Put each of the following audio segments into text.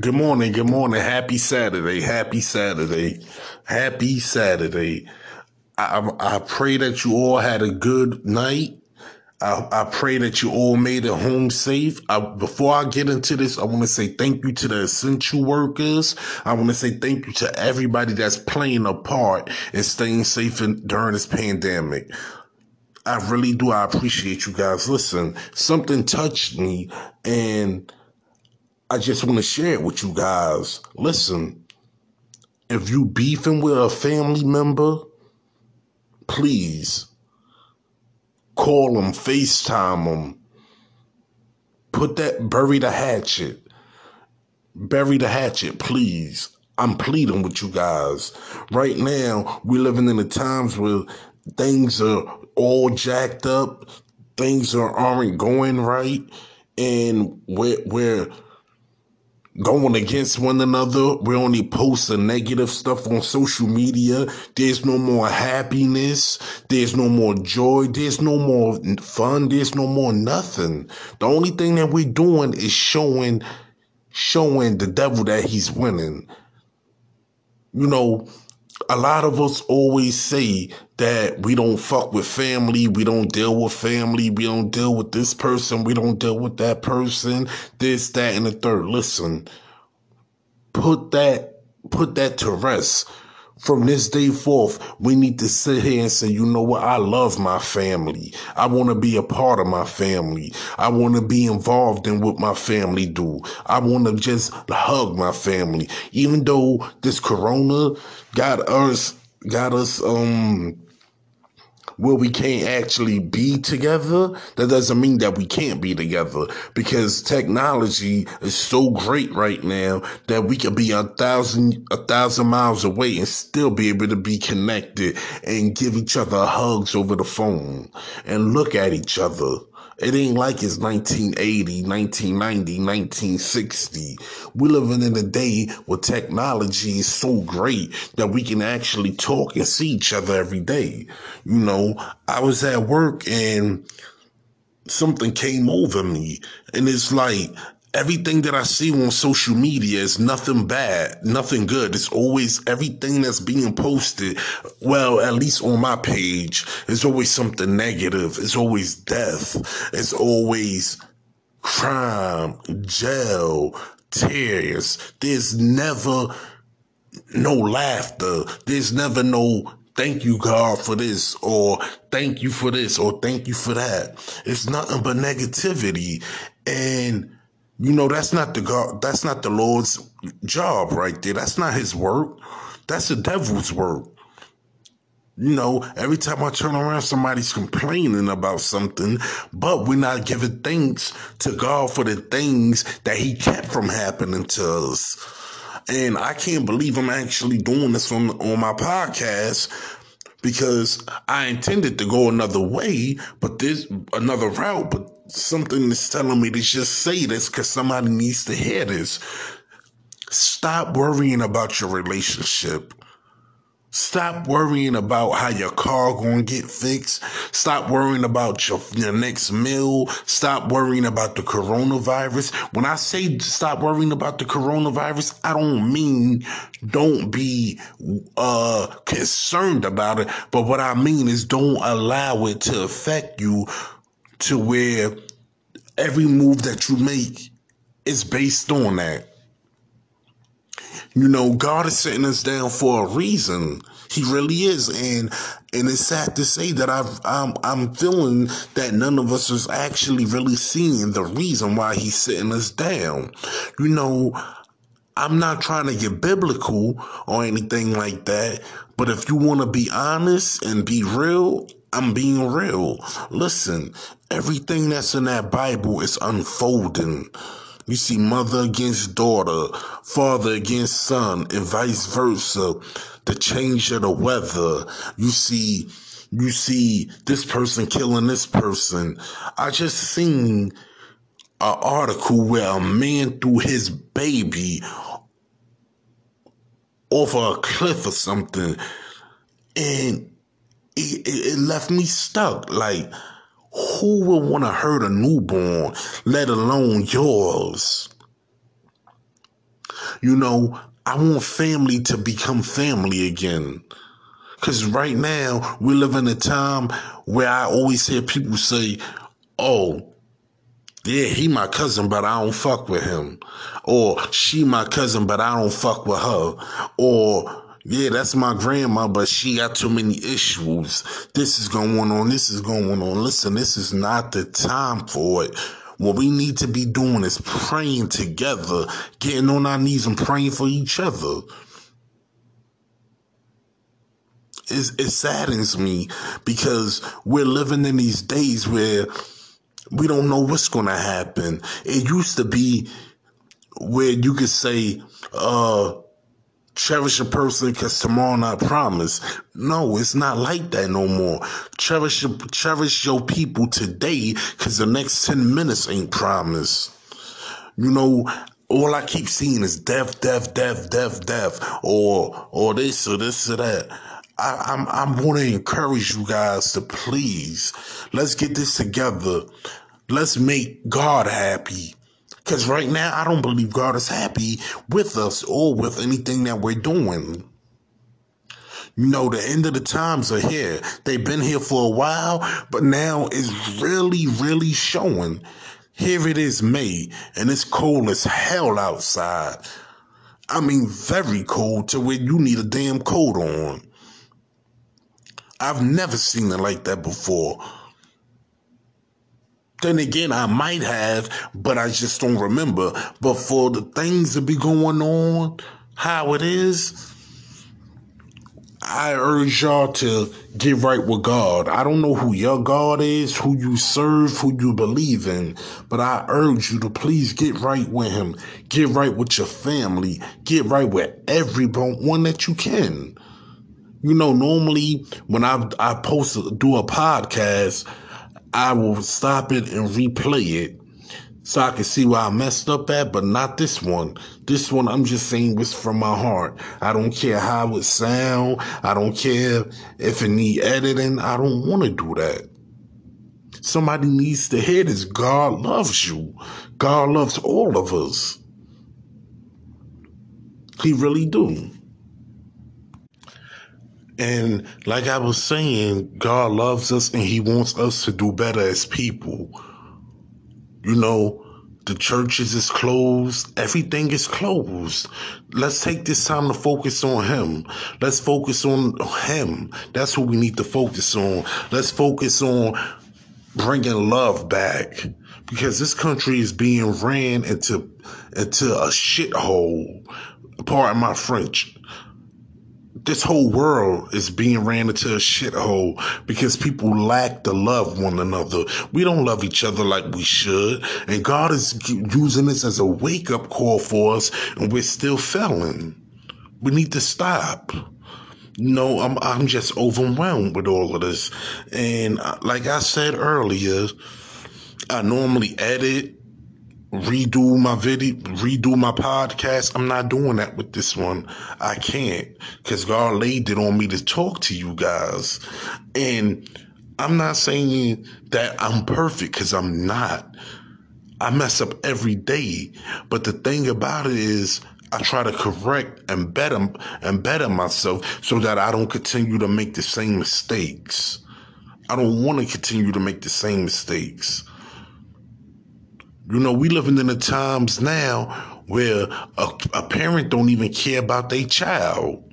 Good morning, good morning. Happy Saturday. Happy Saturday. Happy Saturday. I, I pray that you all had a good night. I, I pray that you all made it home safe. I, before I get into this, I want to say thank you to the essential workers. I want to say thank you to everybody that's playing a part in staying safe in, during this pandemic. I really do. I appreciate you guys. Listen, something touched me and I just want to share it with you guys. Listen, if you beefing with a family member, please call them, FaceTime them. Put that, bury the hatchet. Bury the hatchet, please. I'm pleading with you guys. Right now, we're living in the times where things are all jacked up, things are, aren't going right, and we're, going against one another. We're only post the negative stuff on social media. There's no more happiness. There's no more joy. There's no more fun. There's no more nothing. The only thing that we're doing is showing, showing the devil that he's winning. You know, a lot of us always say that we don't fuck with family, we don't deal with family, we don't deal with this person, we don't deal with that person, this, that, and the third. Listen, put that, put that to rest from this day forth, we need to sit here and say, you know what? I love my family. I want to be a part of my family. I want to be involved in what my family do. I want to just hug my family. Even though this corona got us, got us, um, where we can't actually be together, that doesn't mean that we can't be together because technology is so great right now that we can be a thousand, a thousand miles away and still be able to be connected and give each other hugs over the phone and look at each other. It ain't like it's 1980, 1990, 1960. We're living in a day where technology is so great that we can actually talk and see each other every day. You know, I was at work and something came over me and it's like everything that I see on social media is nothing bad, nothing good. It's always everything that's being posted. Well, at least on my page, it's always something negative. It's always death. It's always crime, jail, tears. There's never no laughter. There's never no thank you, God, for this, or thank you for this, or thank you for that. It's nothing but negativity. And you know, that's not the God, that's not the Lord's job right there. That's not his work. That's the devil's work. You know, every time I turn around, somebody's complaining about something, but we're not giving thanks to God for the things that He kept from happening to us. And I can't believe I'm actually doing this on, on my podcast because I intended to go another way, but there's another route, but something is telling me to just say this because somebody needs to hear this. Stop worrying about your relationship. Stop worrying about how your car gonna get fixed. Stop worrying about your, your next meal. Stop worrying about the coronavirus. When I say stop worrying about the coronavirus, I don't mean don't be uh concerned about it, but what I mean is don't allow it to affect you to where every move that you make is based on that. You know, God is setting us down for a reason. He really is, and and it's sad to say that I've I'm I'm feeling that none of us is actually really seeing the reason why He's setting us down. You know, I'm not trying to get biblical or anything like that, but if you want to be honest and be real, I'm being real. Listen, everything that's in that Bible is unfolding. You see mother against daughter, father against son, and vice versa. The change of the weather. You see, you see this person killing this person. I just seen an article where a man threw his baby off a cliff or something, and it, it left me stuck. Like, who would want to hurt a newborn, let alone yours? You know, I want family to become family again. Cause right now we live in a time where I always hear people say, "Oh, yeah, he my cousin, but I don't fuck with him," or "She my cousin, but I don't fuck with her," or yeah, that's my grandma, but she got too many issues. This is going on. This is going on. Listen, this is not the time for it. What we need to be doing is praying together, getting on our knees and praying for each other. It's, it saddens me because we're living in these days where we don't know what's going to happen. It used to be where you could say, uh, Cherish a person because tomorrow not promised. No, it's not like that no more. Cherish your, cherish your people today because the next 10 minutes ain't promised. You know, all I keep seeing is death, death, death, death, death, or or this or this or that. I, I'm I'm want to encourage you guys to please let's get this together. Let's make God happy. Because right now, I don't believe God is happy with us or with anything that we're doing. You know, the end of the times are here. They've been here for a while, but now it's really, really showing. Here it is May, and it's cold as hell outside. I mean, very cold to where you need a damn coat on. I've never seen it like that before. Then again, I might have, but I just don't remember. But for the things that be going on, how it is, I urge y'all to get right with God. I don't know who your God is, who you serve, who you believe in, but I urge you to please get right with Him. Get right with your family. Get right with everyone that you can. You know, normally when I I post do a podcast, I will stop it and replay it so I can see where I messed up at, but not this one. This one, I'm just saying what's from my heart. I don't care how it sound. I don't care if it need editing. I don't want to do that. Somebody needs to hear this. God loves you. God loves all of us. He really do. And like I was saying, God loves us and He wants us to do better as people. You know, the churches is closed. Everything is closed. Let's take this time to focus on Him. Let's focus on Him. That's what we need to focus on. Let's focus on bringing love back because this country is being ran into into a shithole. Pardon my French this whole world is being ran into a shithole because people lack to love one another. We don't love each other like we should. And God is using this as a wake up call for us, and we're still failing. We need to stop. Know, I'm, I'm just overwhelmed with all of this. And uh, like I said earlier, I normally edit redo my video, redo my podcast. I'm not doing that with this one. I can't because God laid it on me to talk to you guys. And I'm not saying that I'm perfect because I'm not. I mess up every day. But the thing about it is, I try to correct and better and better myself so that I don't continue to make the same mistakes. I don't want to continue to make the same mistakes. You know, we living in the times now where a, a parent don't even care about their child.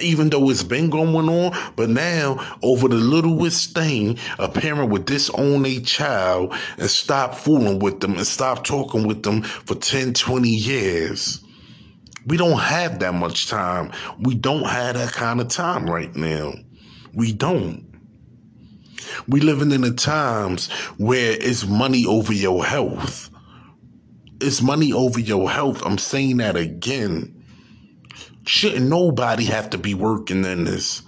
Even though it's been going on, but now over the littlest thing, a parent would disown a child and stop fooling with them and stop talking with them for 10, 20 years. We don't have that much time. We don't have that kind of time right now. We don't. We living in the times where it's money over your health. It's money over your health. I'm saying that again. Shouldn't nobody have to be working in this.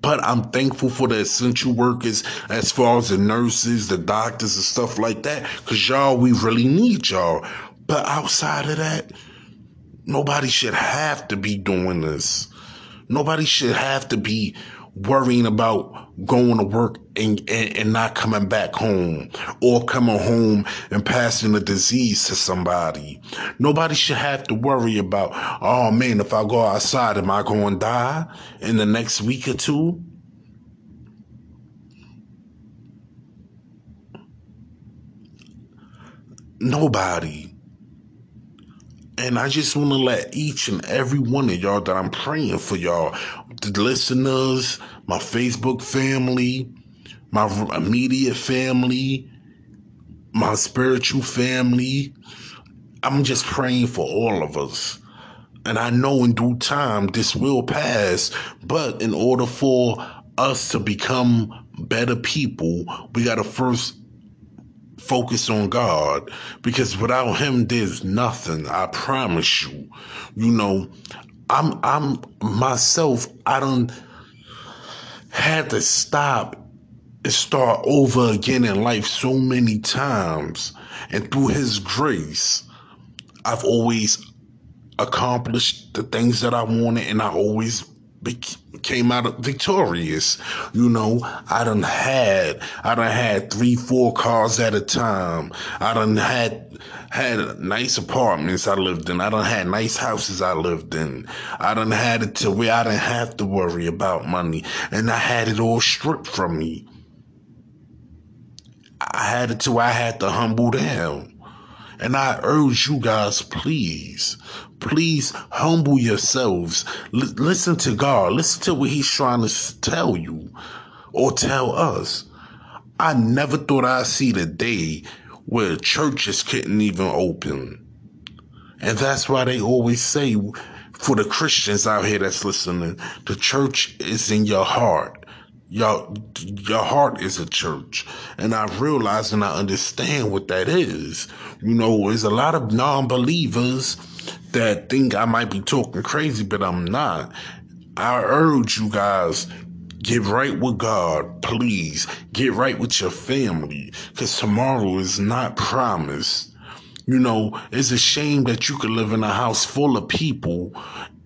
But I'm thankful for the essential workers as far as the nurses, the doctors, and stuff like that. Because y'all, we really need y'all. But outside of that, nobody should have to be doing this. Nobody should have to be worrying about going to work and, and, and, not coming back home or coming home and passing a disease to somebody. Nobody should have to worry about, oh man, if I go outside, am I going to die in the next week or two? Nobody. And I just want to let each and every one of y'all that I'm praying for y'all, the listeners, my Facebook family, my immediate family, my spiritual family. I'm just praying for all of us. And I know in due time this will pass, but in order for us to become better people, we got to first focus on God because without him there's nothing I promise you. You know I'm I'm myself I don't had to stop and start over again in life so many times. And through his grace I've always accomplished the things that I wanted and I always came out victorious. You know, I done had, I done had three, four cars at a time. I done had, had nice apartments I lived in. I done had nice houses I lived in. I done had it to where I didn't have to worry about money. And I had it all stripped from me. I had it to where I had to humble down. And I urge you guys, please, please humble yourselves. L- listen to God. Listen to what He's trying to tell you or tell us. I never thought I'd see the day where churches couldn't even open. And that's why they always say, for the Christians out here that's listening, the church is in your heart. Your, your heart is a church. And I realize and I understand what that is. You know, there's a lot of non believers that think I might be talking crazy, but I'm not. I urge you guys, get right with God, please. Get right with your family, because tomorrow is not promised. You know, it's a shame that you could live in a house full of people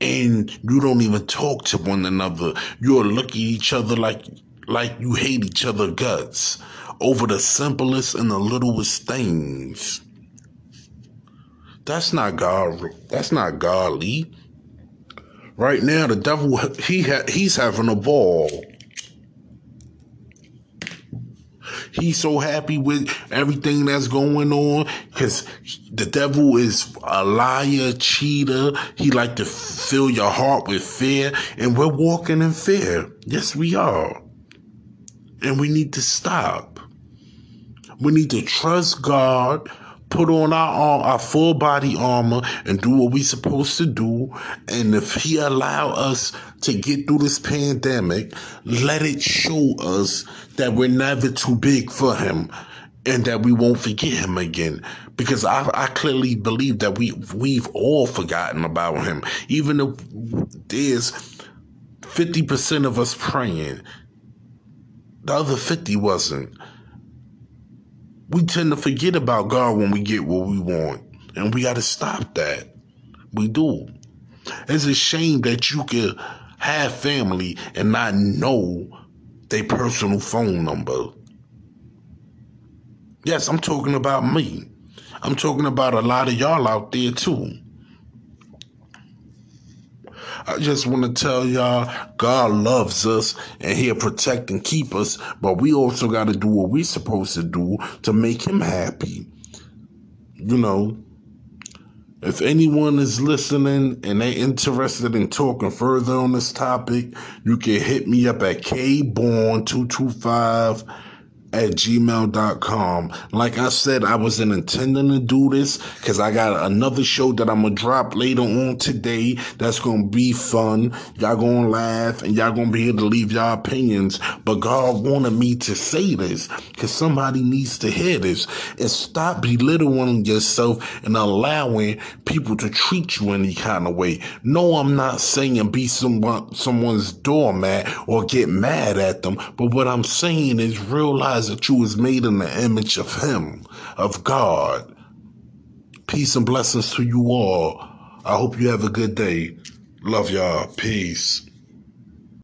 and you don't even talk to one another. You're looking at each other like like you hate each other guts over the simplest and the littlest things. That's not God. That's not godly. Right now, the devil he ha, he's having a ball. He's so happy with everything that's going on because the devil is a liar, cheater. He like to fill your heart with fear, and we're walking in fear. Yes, we are, and we need to stop. We need to trust God put on our arm, our full body armor and do what we supposed to do. And if he allow us to get through this pandemic, let it show us that we're never too big for him and that we won't forget him again. Because I, I clearly believe that we we've all forgotten about him. Even if there's 50% of us praying, the other 50 wasn't we tend to forget about God when we get what we want. And we got to stop that. We do. It's a shame that you could have family and not know their personal phone number. Yes, I'm talking about me. I'm talking about a lot of y'all out there too. I just want to tell y'all, God loves us and He'll protect and keep us, but we also got to do what we're supposed to do to make Him happy. You know, if anyone is listening and they interested in talking further on this topic, you can hit me up at kborn225 at gmail.com. Like I said, I wasn't intending to do this because I got another show that I'm going to drop later on today that's going to be fun. Y'all going to laugh and y'all going to be able to leave y'all opinions. But God wanted me to say this because somebody needs to hear this and stop belittling yourself and allowing people to treat you any kind of way. No, I'm not saying be someone, someone's doormat or get mad at them. But what I'm saying is realize realize that you was made in the image of Him, of God. Peace and blessings to you all. I hope you have a good day. Love y'all. Peace.